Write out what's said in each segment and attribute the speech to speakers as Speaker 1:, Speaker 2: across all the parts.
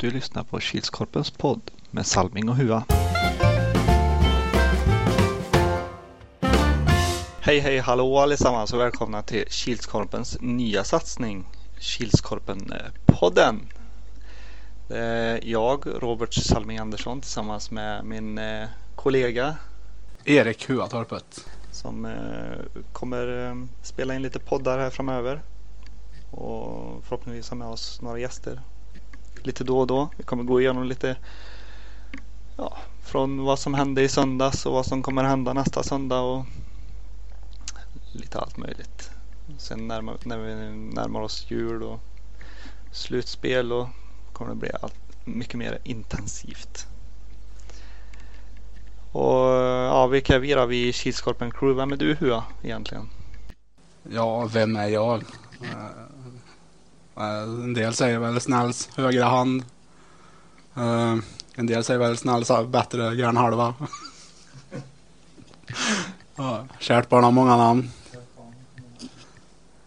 Speaker 1: Du lyssnar på Kilskorpens podd med Salming och Hua. Hej hej hallå allesammans och välkomna till Kilskorpens nya satsning Kilskorpen-podden. Det är jag, Robert Salming Andersson tillsammans med min eh, kollega
Speaker 2: Erik Huatorpet.
Speaker 1: som eh, kommer eh, spela in lite poddar här framöver. Och förhoppningsvis ha med oss några gäster lite då och då. Vi kommer gå igenom lite ja, från vad som hände i söndags och vad som kommer hända nästa söndag och lite allt möjligt. Sen närmar, när vi närmar oss jul och slutspel och kommer det bli allt, mycket mer intensivt. Och ja, vilka är vi då? Vi är Kilskorpen Crew. Vem är du Hua egentligen?
Speaker 2: Ja, vem är jag? En del säger väl snälls högra hand. Eh, en del säger väl snälls bättre hjärnhalva. ja, kärt barn har många namn.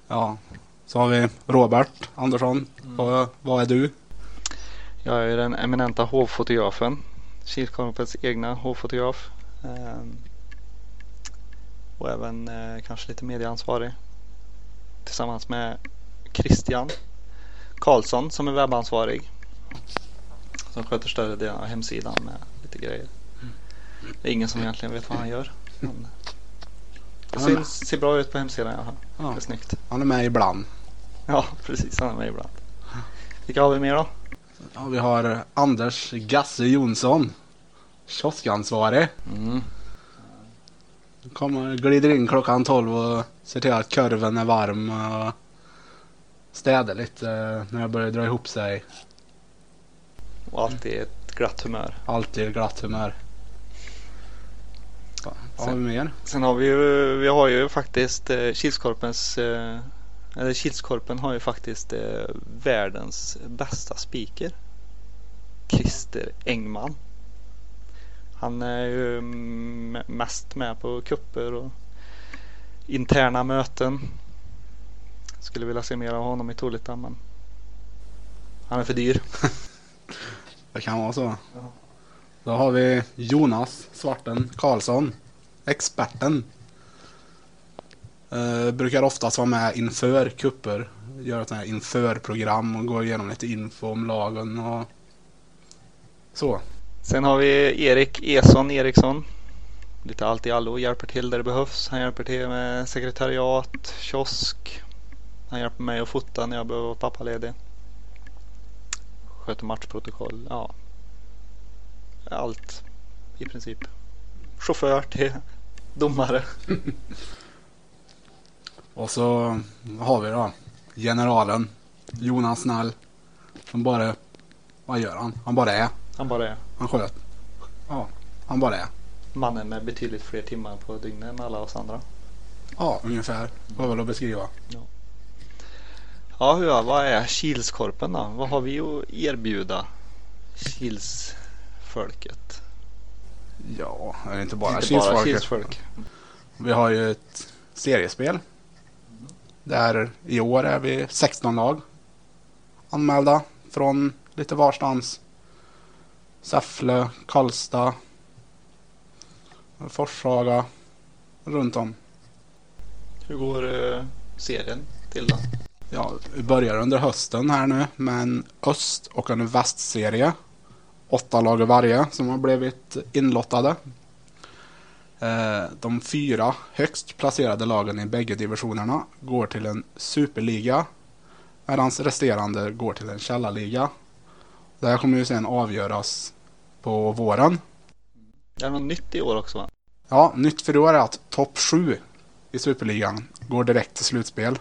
Speaker 2: Ja, så har vi Robert Andersson. Vad, vad är du?
Speaker 1: Jag är den eminenta hovfotografen. Kilskorpens egna hovfotograf. Ehm, och även eh, kanske lite medieansvarig. Tillsammans med Christian Karlsson som är webbansvarig. Som sköter större delen av hemsidan med lite grejer. Det är ingen som egentligen vet vad han gör. Men det
Speaker 2: med.
Speaker 1: ser, bra ut på hemsidan i alla fall.
Speaker 2: Ja,
Speaker 1: Det är snyggt.
Speaker 2: han är med ibland.
Speaker 1: Ja, precis. Han är med ibland. Vilka har vi mer då?
Speaker 2: Ja, vi har Anders Gasse Jonsson. Kioskansvarig.
Speaker 1: Mm.
Speaker 2: Kommer, glider in klockan 12 och ser till att korven är varm och städar lite eh, när jag börjar dra ihop sig.
Speaker 1: Och alltid ett glatt humör.
Speaker 2: Alltid glatt humör. Va- Vad har vi mer?
Speaker 1: Sen har vi ju, vi har ju faktiskt eh, Kilskorpens, eh, eller Kilskorpen har ju faktiskt eh, världens bästa speaker. Christer Engman. Han är ju mm, mest med på kupper och interna möten. Skulle vilja se mer av honom i Tolita men han är för dyr.
Speaker 2: Det kan vara så.
Speaker 1: Ja.
Speaker 2: Då har vi Jonas Svarten Karlsson. Experten. Eh, brukar oftast vara med inför kupper. Göra ett sånt här inför-program och gå igenom lite info om lagen och så.
Speaker 1: Sen har vi Erik Eson Eriksson. Lite allt i allo, hjälper till där det behövs. Han hjälper till med sekretariat, kiosk. Han hjälper mig att fota när jag behöver vara pappaledig. Sköter matchprotokoll, ja. Allt i princip. Chaufför till domare.
Speaker 2: Och så har vi då generalen Jonas Snäll. Som bara, vad gör han? Han bara är.
Speaker 1: Han bara är
Speaker 2: Han sköt. Ja, han bara är.
Speaker 1: mannen med betydligt fler timmar på dygnet än alla oss andra.
Speaker 2: Ja, ungefär. Var väl att beskriva.
Speaker 1: Ja, hur, vad är Kilskorpen då? Vad har vi att erbjuda Kilsfolket?
Speaker 2: Ja, det inte bara
Speaker 1: Inte bara
Speaker 2: Kilsfolket.
Speaker 1: Kilsfolk.
Speaker 2: Vi har ju ett seriespel. Där i år är vi 16 lag anmälda från lite varstans. Säffle, Karlstad, Forshaga, runt om.
Speaker 1: Hur går eh, serien till då?
Speaker 2: Ja, vi börjar under hösten här nu med en öst och en västserie. Åtta lag varje som har blivit inlottade. Eh, De fyra högst placerade lagen i bägge divisionerna går till en superliga. Medan resterande går till en källarliga. Det här kommer ju sen avgöras på våren.
Speaker 1: Det är något nytt i år också va?
Speaker 2: Ja, nytt för i år är att topp 7 i Superligan går direkt till slutspel.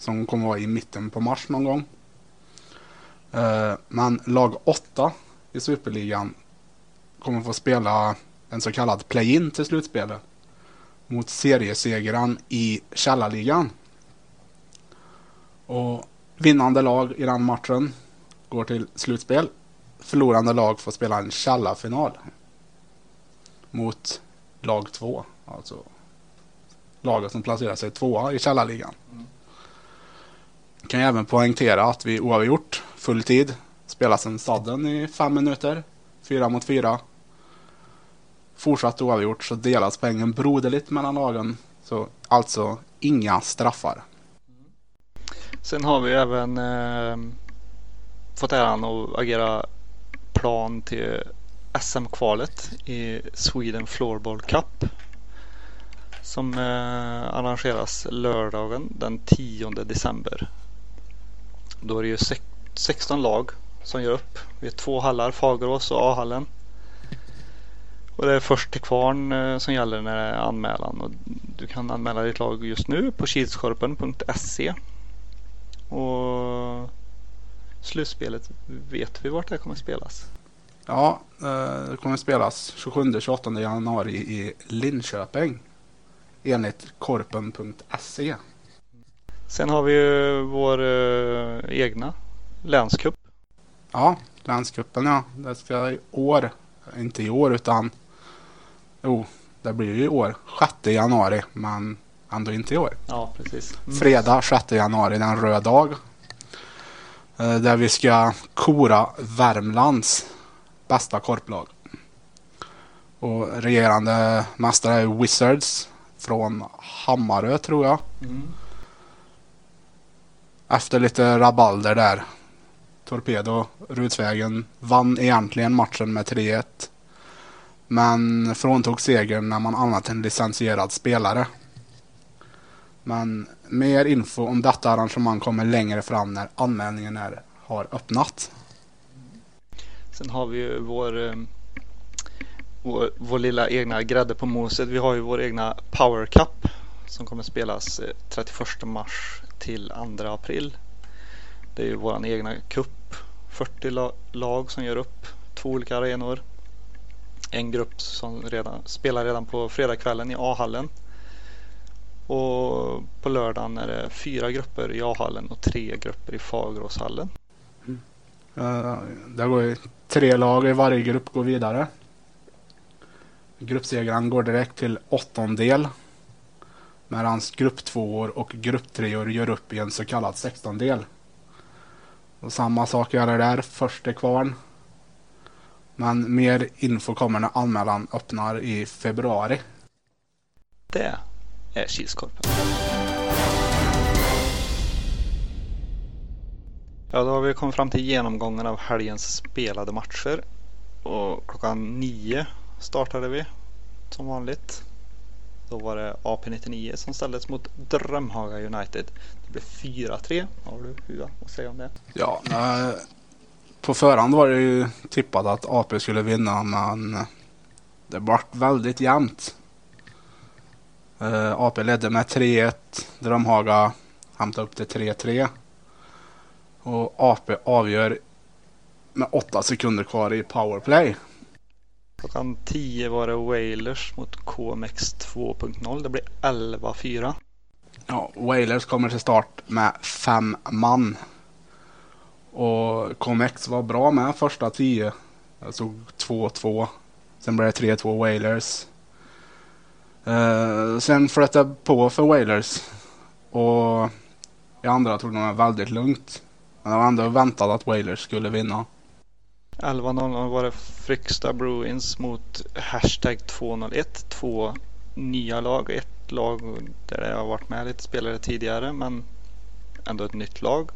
Speaker 2: Som kommer vara i mitten på mars någon gång. Eh, men lag 8 i Superligan kommer få spela en så kallad play-in till slutspelet. Mot seriesegraren i Källarligan. Och vinnande lag i den matchen går till slutspel. Förlorande lag får spela en källarfinal. Mot lag 2. Alltså laget som placerar sig tvåa i källarligan. Mm. Kan jag även poängtera att vi oavgjort full tid spelas en sadden i fem minuter. Fyra mot fyra. Fortsatt oavgjort så delas poängen broderligt mellan lagen. Så alltså inga straffar.
Speaker 1: Sen har vi även eh, fått äran att agera plan till SM-kvalet i Sweden Floorball Cup. Som eh, arrangeras lördagen den 10 december. Då är det ju 16 lag som gör upp. Vi är två hallar, Fagerås och A-hallen. Och det är först till kvarn eh, som gäller när det är anmälan. Och du kan anmäla ditt lag just nu på kilskorpen.se. Och slutspelet, vet vi vart det kommer att spelas?
Speaker 2: Ja, eh, det kommer att spelas 27-28 januari i Linköping. Enligt korpen.se.
Speaker 1: Sen har vi ju vår uh, egna länscup.
Speaker 2: Ja, länscupen ja. Det ska i år, inte i år utan jo, det blir ju i år. 6 januari men ändå inte i år.
Speaker 1: Ja, precis.
Speaker 2: Mm. Fredag 6 januari, det är en röd dag. Uh, där vi ska kora Värmlands bästa korplag. Och regerande mästare är Wizards från Hammarö tror jag. Mm. Efter lite rabalder där. Torpedo, Rudsvägen, vann egentligen matchen med 3-1. Men fråntog segern när man annat en licensierad spelare. Men mer info om detta arrangemang kommer längre fram när anmälningen är, har öppnat.
Speaker 1: Sen har vi ju vår, eh, vår, vår lilla egna grädde på moset. Vi har ju vår egna Power Cup som kommer spelas eh, 31 mars till 2 april. Det är ju vår egna cup. 40 lag som gör upp två olika arenor. En grupp som redan, spelar redan på fredagskvällen i A-hallen. Och på lördagen är det fyra grupper i A-hallen och tre grupper i Fageråshallen.
Speaker 2: Mm. Eh, uh, det går ju tre lag i varje grupp går vidare. Gruppsegraren går direkt till åttondel. Medan grupptvåor och grupptreor gör upp i en så kallad sextondel. Och samma sak gäller där, först till kvarn. Men mer info kommer när anmälan öppnar i februari.
Speaker 1: Det är Kilskorpen. Ja, då har vi kommit fram till genomgången av helgens spelade matcher. Och klockan nio startade vi som vanligt. Då var det AP99 som ställdes mot Drömhaga United. Det blev 4-3. Har du Hua att säga om det?
Speaker 2: Ja, på förhand var det ju tippat att AP skulle vinna men det vart väldigt jämnt. Eh, AP ledde med 3-1. Drömhaga hämtade upp till 3-3. Och AP avgör med 8 sekunder kvar i powerplay.
Speaker 1: Klockan 10 var det Wailers mot KMX 2.0. Det blir 11-4.
Speaker 2: Ja, Wailers kommer till start med fem man. Och KMX var bra med första 10. Jag såg 2-2. Sen blev det 3-2 Wailers. Uh, sen flyttade det på för Wailers. Och i andra tog de det väldigt lugnt. Men det var ändå väntat att Wailers skulle vinna.
Speaker 1: 11.00 var det Fryksta Bruins mot Hashtag 201. Två nya lag. Ett lag där jag har varit med lite spelare tidigare men ändå ett nytt lag.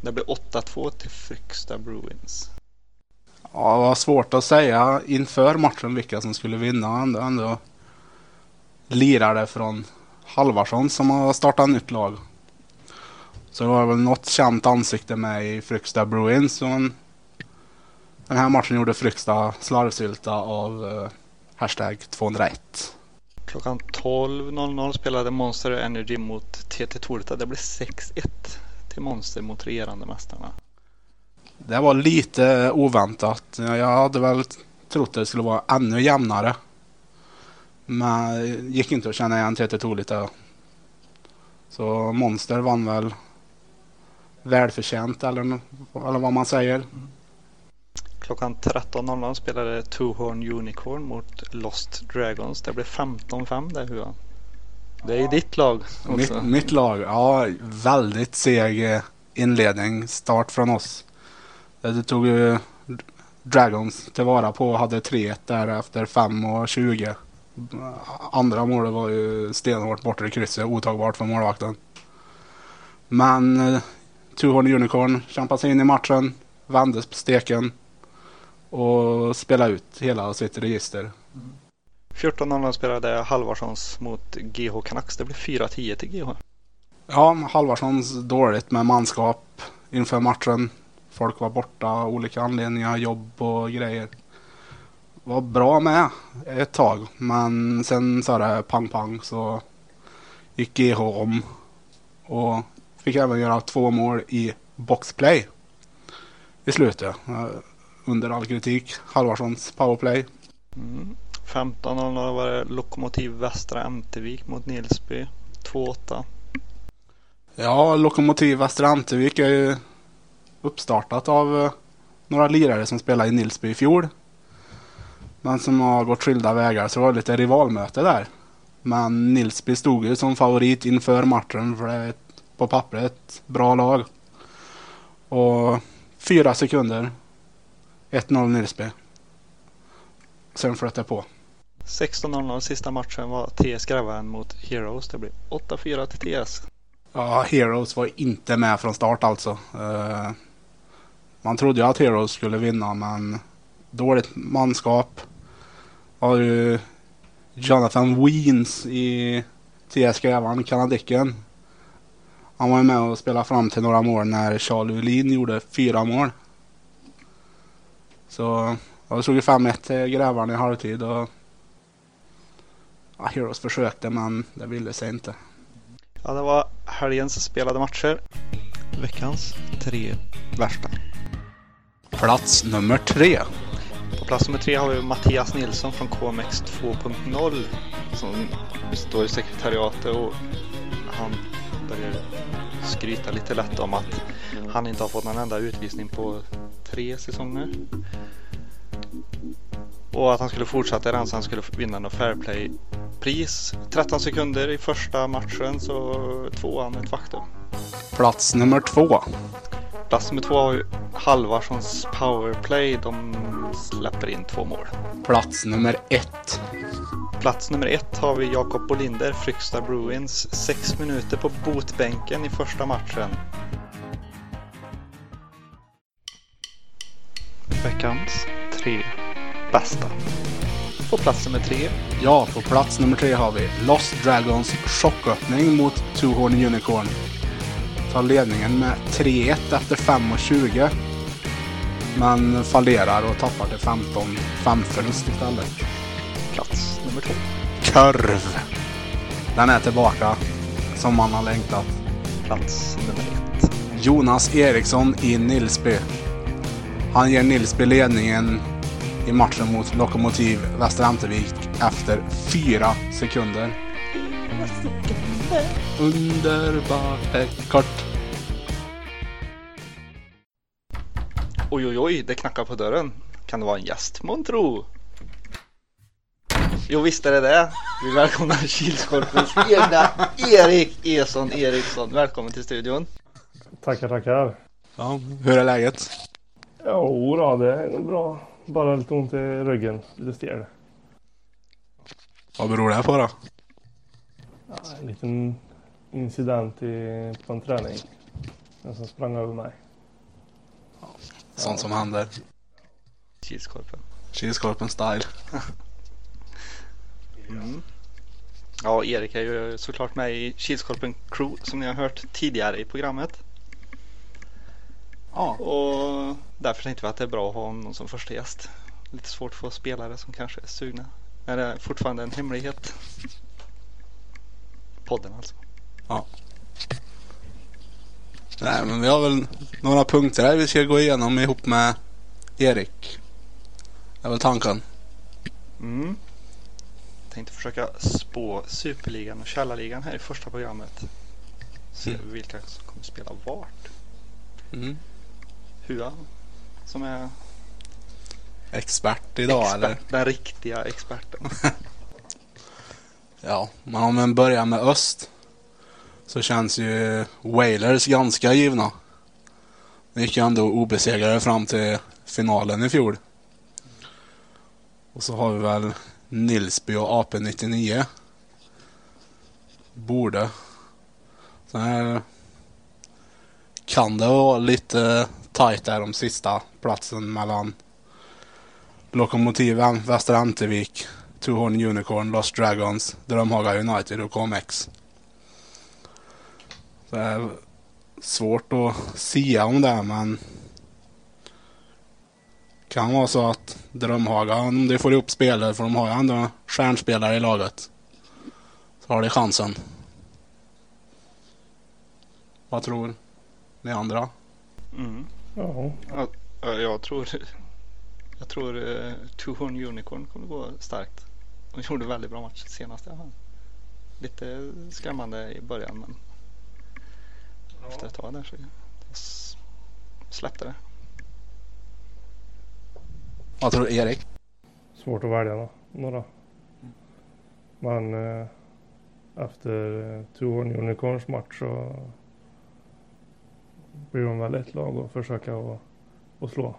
Speaker 1: Det blev 8-2 till Fryksta Bruins.
Speaker 2: Ja, det var svårt att säga inför matchen vilka som skulle vinna. Ändå, ändå lirade från Halvarsson som har startat nytt lag. Så det var väl något känt ansikte med i Fryksta Bruins. Som den här matchen gjorde Fryksta slarvsylta av uh, hashtag 201.
Speaker 1: Klockan 12.00 spelade Monster Energy mot TT Torita. Det blev 6-1 till Monster mot regerande mästarna.
Speaker 2: Det var lite oväntat. Jag hade väl trott att det skulle vara ännu jämnare. Men gick inte att känna igen TT Torita. Så Monster vann väl välförtjänt eller, eller vad man säger.
Speaker 1: Klockan 13.00 spelade Two Horn Unicorn mot Lost Dragons. Det blev 15-5 det Hua. Det är ja. ditt lag
Speaker 2: Mitt, mitt, lag, ja väldigt seg inledning, start från oss. Det tog ju Dragons tillvara på och hade 3 där efter 5 och 20. Andra målet var ju stenhårt borta i krysset, otagbart för målvakten. Men eh, Tuhorn Unicorn kämpade sig in i matchen, vände på steken och spelade ut hela sitt register.
Speaker 1: 14-0 spelade Halvarssons mot GH Canucks. Det blev 4-10 till GH.
Speaker 2: Ja, Halvarssons dåligt med manskap inför matchen. Folk var borta av olika anledningar, jobb och grejer. Var bra med ett tag, men sen sa det pang pang så gick GH om och fick även göra två mål i boxplay i slutet. Under all kritik. Halvarssons powerplay.
Speaker 1: Mm. 15-0 var det Lokomotiv Västra Ämtervik mot Nilsby. 2-8.
Speaker 2: Ja, Lokomotiv Västra Antevik är ju uppstartat av eh, några lirare som spelade i Nilsby i fjol. Men som har gått skilda vägar så det var lite rivalmöte där. Men Nilsby stod ju som favorit inför matchen för det är på pappret ett bra lag. Och fyra sekunder. 1-0 Nilsby. Sen flöt det på.
Speaker 1: 16-0 sista matchen var TS Grävaren mot Heroes. Det blev 8-4 till TS.
Speaker 2: Ja, Heroes var inte med från start alltså. Eh, man trodde ju att Heroes skulle vinna men dåligt manskap. Har ju Jonathan Weens i TS Grävaren, kanadicken. Han var ju med och spelade fram till några mål när Charlie Ulin gjorde fyra mål. Så ja, det stod ju 5-1 till Grävaren i halvtid och ja, Heroes försökte men det ville sig inte.
Speaker 1: Ja, det var helgens spelade matcher. Veckans tre värsta.
Speaker 2: Plats nummer tre.
Speaker 1: På plats nummer tre har vi Mattias Nilsson från KMX 2.0 som står i sekretariatet och han börjar skryta lite lätt om att han inte har fått någon enda utvisning på tre säsonger. Och att han skulle fortsätta den så han skulle vinna något Fairplay-pris. 13 sekunder i första matchen så tvåan ett faktum.
Speaker 2: Plats nummer två.
Speaker 1: Plats nummer två har ju Halvarssons powerplay. De släpper in två mål.
Speaker 2: Plats nummer ett.
Speaker 1: Plats nummer ett har vi Jakob Bolinder, Fryksta Bruins. Sex minuter på botbänken i första matchen. Veckans tre bästa. På plats nummer tre.
Speaker 2: Ja, på plats nummer tre har vi Lost Dragons chocköppning mot Two Horn Unicorn. Tar ledningen med 3-1 efter 5.20. Men fallerar och tappar till 15-5 förlust istället.
Speaker 1: Plats nummer två.
Speaker 2: Kurv. Den är tillbaka som man har längtat.
Speaker 1: Plats nummer ett.
Speaker 2: Jonas Eriksson i Nilsby. Han ger Nilsby ledningen i matchen mot Lokomotiv Västra Ämtervik efter fyra sekunder. Underbart är kort.
Speaker 1: Oj, oj, oj, det knackar på dörren. Kan det vara en gäst, månntro? Jo, visst är det det. Vi välkomnar Kilskorpens egna Erik Eson Eriksson. Välkommen till studion.
Speaker 3: Tackar, tackar.
Speaker 2: Ja, hur är läget?
Speaker 3: Jo då, det är nog bra. Bara lite ont i ryggen, lite stel.
Speaker 2: Vad beror det på då?
Speaker 3: Ja, en liten incident i, på en träning. Den som sprang över mig.
Speaker 2: Sånt som händer.
Speaker 1: Kilskorpen.
Speaker 2: Kilskorpen style.
Speaker 1: Mm. Ja, Erik är ju såklart med i Kilskorpen Crew som ni har hört tidigare i programmet.
Speaker 2: Ja.
Speaker 1: Och därför tänkte vi att det är bra att ha honom som första gäst. Lite svårt att få spelare som kanske är sugna. Är det fortfarande en hemlighet? Podden alltså.
Speaker 2: ja. Nej, men vi har väl några punkter här vi ska gå igenom ihop med Erik. Det är väl tanken.
Speaker 1: Mm. Tänkte försöka spå Superligan och Källarligan här i första programmet. Se
Speaker 2: Mm.
Speaker 1: vilka som kommer spela vart.
Speaker 2: Mm.
Speaker 1: Hua som är
Speaker 2: Expert idag
Speaker 1: expert,
Speaker 2: eller?
Speaker 1: den riktiga experten.
Speaker 2: Ja, men om man börjar med öst så känns ju Wailers ganska givna. De gick ju ändå obesegrade fram till finalen i fjol. Och så har vi väl Nilsby och AP99. Borde. Sen kan det vara lite tajt där om sista platsen mellan Lokomotiven, Västra Antevik, Tuhorn Unicorn, Lost Dragons, Drömhaga United och KMX. Så det är svårt att sia om det men kan vara så att Drömhaga, om de får ihop spelare, för de har ju ändå stjärnspelare i laget, så har de chansen. Vad tror ni andra?
Speaker 1: Mm.
Speaker 3: Ja,
Speaker 1: Ja, jag tror, jag tror uh, Two Horn Unicorn kommer gå starkt. De gjorde väldigt bra match senast i alla fall. Lite skrämmande i början men efter ett tag där så släppte det.
Speaker 2: Vad tror Erik?
Speaker 3: svårt att välja nå- några. Men eh, efter eh, Two Horn Unicorns match så blir de väl ett lag att försöka att, att slå.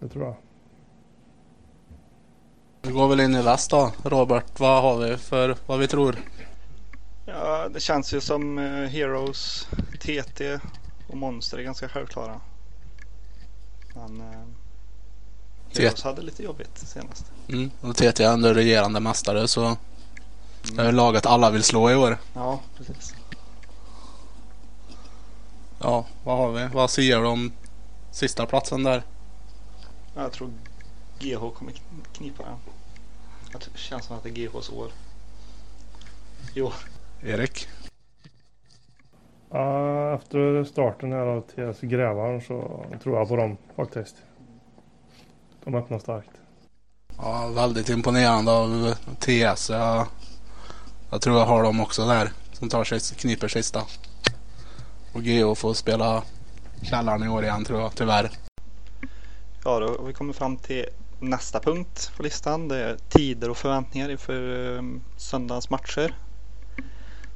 Speaker 3: Det tror jag.
Speaker 2: Vi går väl in i väst då. Robert, vad har vi för vad vi tror?
Speaker 1: Ja, det känns ju som eh, Heroes, TT och Monster är ganska självklara. Men
Speaker 2: T-
Speaker 1: Heroes hade lite jobbigt senast.
Speaker 2: Mm. Och TT är ändå regerande mästare så det är laget alla vill slå i år.
Speaker 1: Ja, precis.
Speaker 2: Ja, vad har vi? Vad säger du om sista platsen där?
Speaker 1: Jag tror GH kommer kn- knipa den. Det känns som att det är GHs år. Jo,
Speaker 2: Erik?
Speaker 3: Ja, efter starten här av TS Grävaren så tror jag på dem faktiskt. De öppnar starkt.
Speaker 2: Ja, väldigt imponerande av TS. Jag, jag tror jag har dem också där. Som tar sig, kniper sista. Och GO får spela källaren i år igen tror jag, tyvärr.
Speaker 1: ja då har vi kommit fram till nästa punkt på listan. Det är tider och förväntningar inför um, söndagens matcher.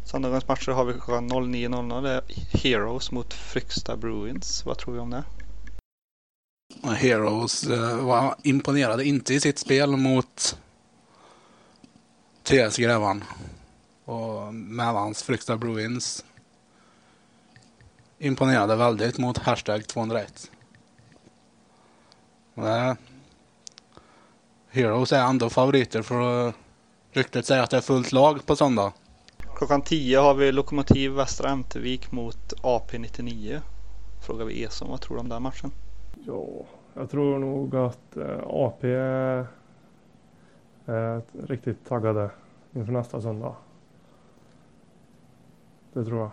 Speaker 1: Söndagens matcher har vi klockan 09.00. Det är Heroes mot Fryksta Bruins. Vad tror vi om det?
Speaker 2: Heroes eh, var imponerade inte i sitt spel mot TS Grävan. Och Mellans Fryksta Bruins imponerade väldigt mot hashtag 201. Och det, Heroes är ändå favoriter för ryktet säger att det är fullt lag på söndag.
Speaker 1: Klockan 10 har vi Lokomotiv Västra Ämtervik mot AP99. Frågar vi Eson vad tror du om den matchen?
Speaker 3: Ja, jag tror nog att eh, AP är, är riktigt taggade inför nästa söndag. Det tror jag.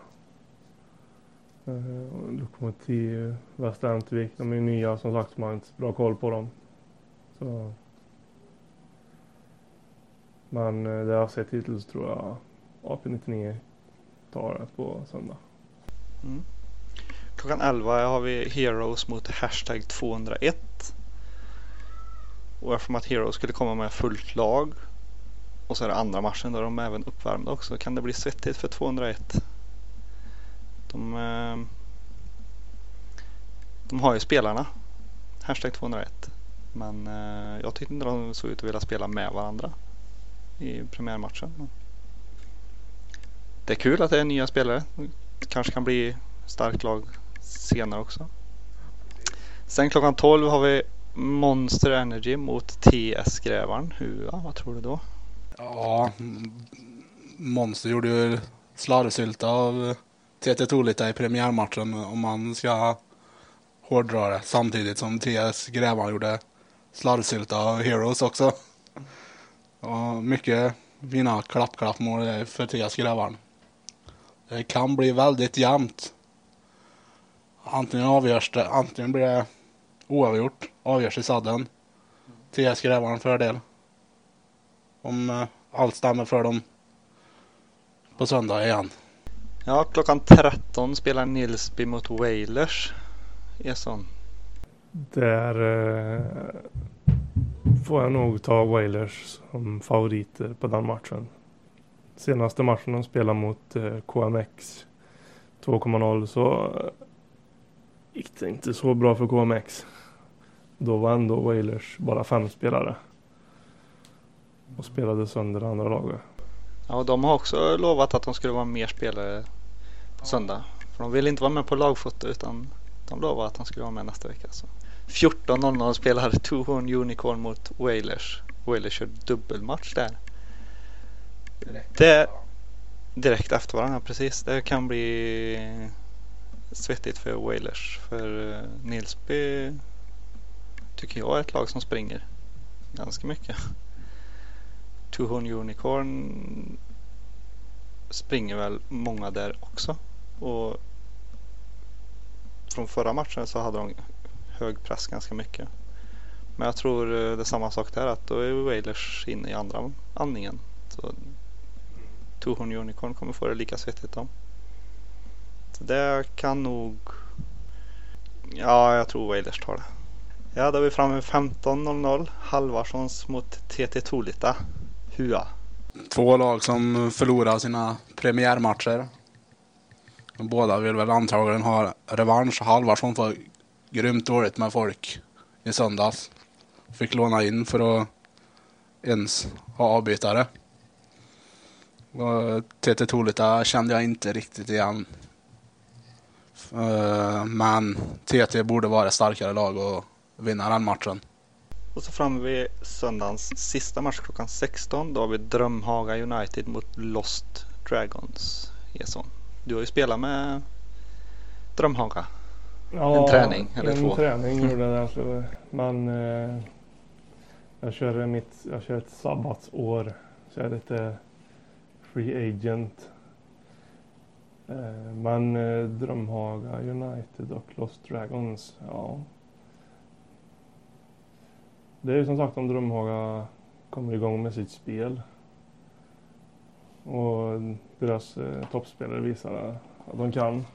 Speaker 3: Eh, Lokomotiv, eh, Västra Ämtervik, de är ju nya som sagt, så man har inte så bra koll på dem. Så. Men eh, det jag har sett hittills tror jag AP99 tar det på söndag.
Speaker 1: Mm. Klockan 11 har vi Heroes mot hashtag 201. Och eftersom att Heroes skulle komma med fullt lag och så är det andra matchen där de är även uppvärmda också kan det bli svettigt för 201. De, eh, de har ju spelarna. Hashtag 201. Men eh, jag tyckte inte de såg ut att vilja spela med varandra i premiärmatchen. Det är kul att det är nya spelare. Det kanske kan bli starkt lag senare också. Sen klockan 12 har vi Monster Energy mot TS Grävaren. Hua, ja, vad tror du då?
Speaker 2: Ja, Monster gjorde ju slarvsylta av TT Tolita i premiärmatchen om man ska hårdra det. Samtidigt som TS Grävan gjorde slarvsylta av Heroes också. Och mycket fina klapp-klapp-mål för TS Grävan. Det kan bli väldigt jämnt. Antingen avgörs det, antingen blir det oavgjort, avgörs i sadden. TS Grävan fördel. Om eh, allt stämmer för dem på söndag igen.
Speaker 1: Ja, klockan 13 spelar Nilsby mot Wailers. Eson.
Speaker 3: Där eh, får jag nog ta Wailers som favoriter på den matchen. Senaste matchen de spelade mot eh, KMX 2,0 så gick det inte så bra för KMX. Då var ändå Wailers bara fem spelare. Och spelade sönder andra laget.
Speaker 1: Ja, och de har också lovat att de skulle vara mer spelare söndag. För de vill inte vara med på lagfoto utan de lovar att de skulle vara med nästa vecka. Så. 14.00 spelade Tuhorn Unicorn mot Wailers. Wailers kör dubbelmatch där. Det, direkt efter varandra, precis. Det kan bli svettigt för Wailers. För eh, Nilsby tycker jag är ett lag som springer ganska mycket. Tuhorn Unicorn springer väl många där också. Och från förra matchen så hade de hög press ganska mycket. Men jag tror eh, det är samma sak där att då är Wailers inne i andra andningen. Så Tohorn Unicorn kommer få det lika svettigt då. Så det kan nog... Ja, jag tror Wailers tar det. Ja, då är vi framme 15.00. Halvarssons mot TT Tolita. Hua.
Speaker 2: Två lag som förlorar sina premiärmatcher. Båda vill väl antagligen ha revansch. Halvarsson var grymt dåligt med folk i söndags. Fick låna in för att ens ha avbytare. TT Tolita kände jag inte riktigt igen. Eh, men TT borde vara ett starkare lag och vinna den matchen.
Speaker 1: Och så framme vid söndagens sista match klockan 16. Då har vi Drömhaga United mot Lost Dragons. Eson. Du har ju spelat med Drömhaga.
Speaker 3: Ja,
Speaker 1: En träning eller
Speaker 3: en
Speaker 1: två.
Speaker 3: träning gjorde jag där. Så, men eh, jag, kör mitt, jag kör ett sabbatsår. Så jag är lite free agent. Eh, men eh, Drömhaga United och Lost Dragons, ja. Det är ju som sagt om Drömhaga kommer igång med sitt spel. Och deras eh, toppspelare visar att de kan.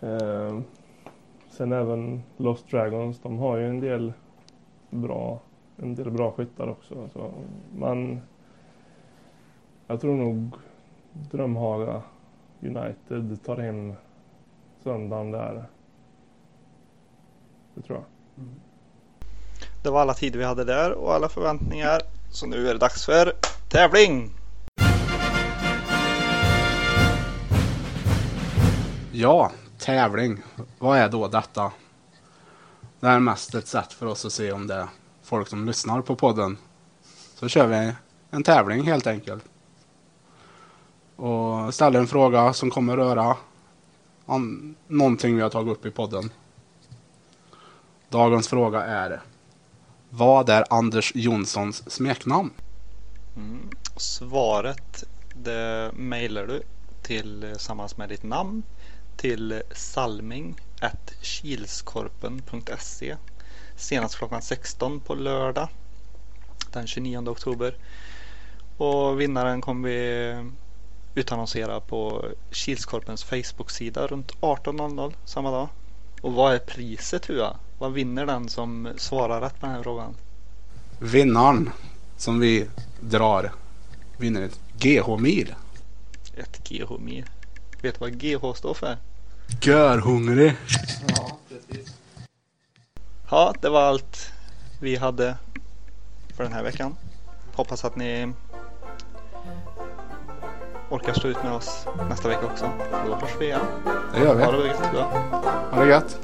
Speaker 3: Eh, sen även Lost Dragons, de har ju en del bra, en del bra skyttar också. Så, men jag tror nog Drömhaga United tar hem söndagen där. Det tror jag. Mm.
Speaker 1: Det var alla tider vi hade där och alla förväntningar. Så nu är det dags för tävling!
Speaker 2: Ja, tävling. Vad är då detta? Det är mest ett sätt för oss att se om det är folk som lyssnar på podden. Så kör vi en tävling helt enkelt. Och ställer en fråga som kommer röra om någonting vi har tagit upp i podden. Dagens fråga är Vad är Anders Jonssons smeknamn?
Speaker 1: Mm. Svaret det mejlar du eh, tillsammans med ditt namn till salming.kilskorpen.se senast klockan 16 på lördag den 29 oktober. Och vinnaren kommer vi utannonsera på Kilskorpens Facebook-sida runt 18.00 samma dag. Och vad är priset Hua? Vad vinner den som svarar rätt på den här frågan?
Speaker 2: Vinnaren som vi drar vinner ett GH-mil.
Speaker 1: Ett GH-mil. Vet du vad GH står för?
Speaker 2: Görhungrig.
Speaker 1: Ja, det var allt vi hade för den här veckan. Hoppas att ni orkar stå ut med oss nästa vecka också. Då hörs vi igen.
Speaker 2: Det gör vi.
Speaker 1: Ha det gött.
Speaker 2: Ha det gött.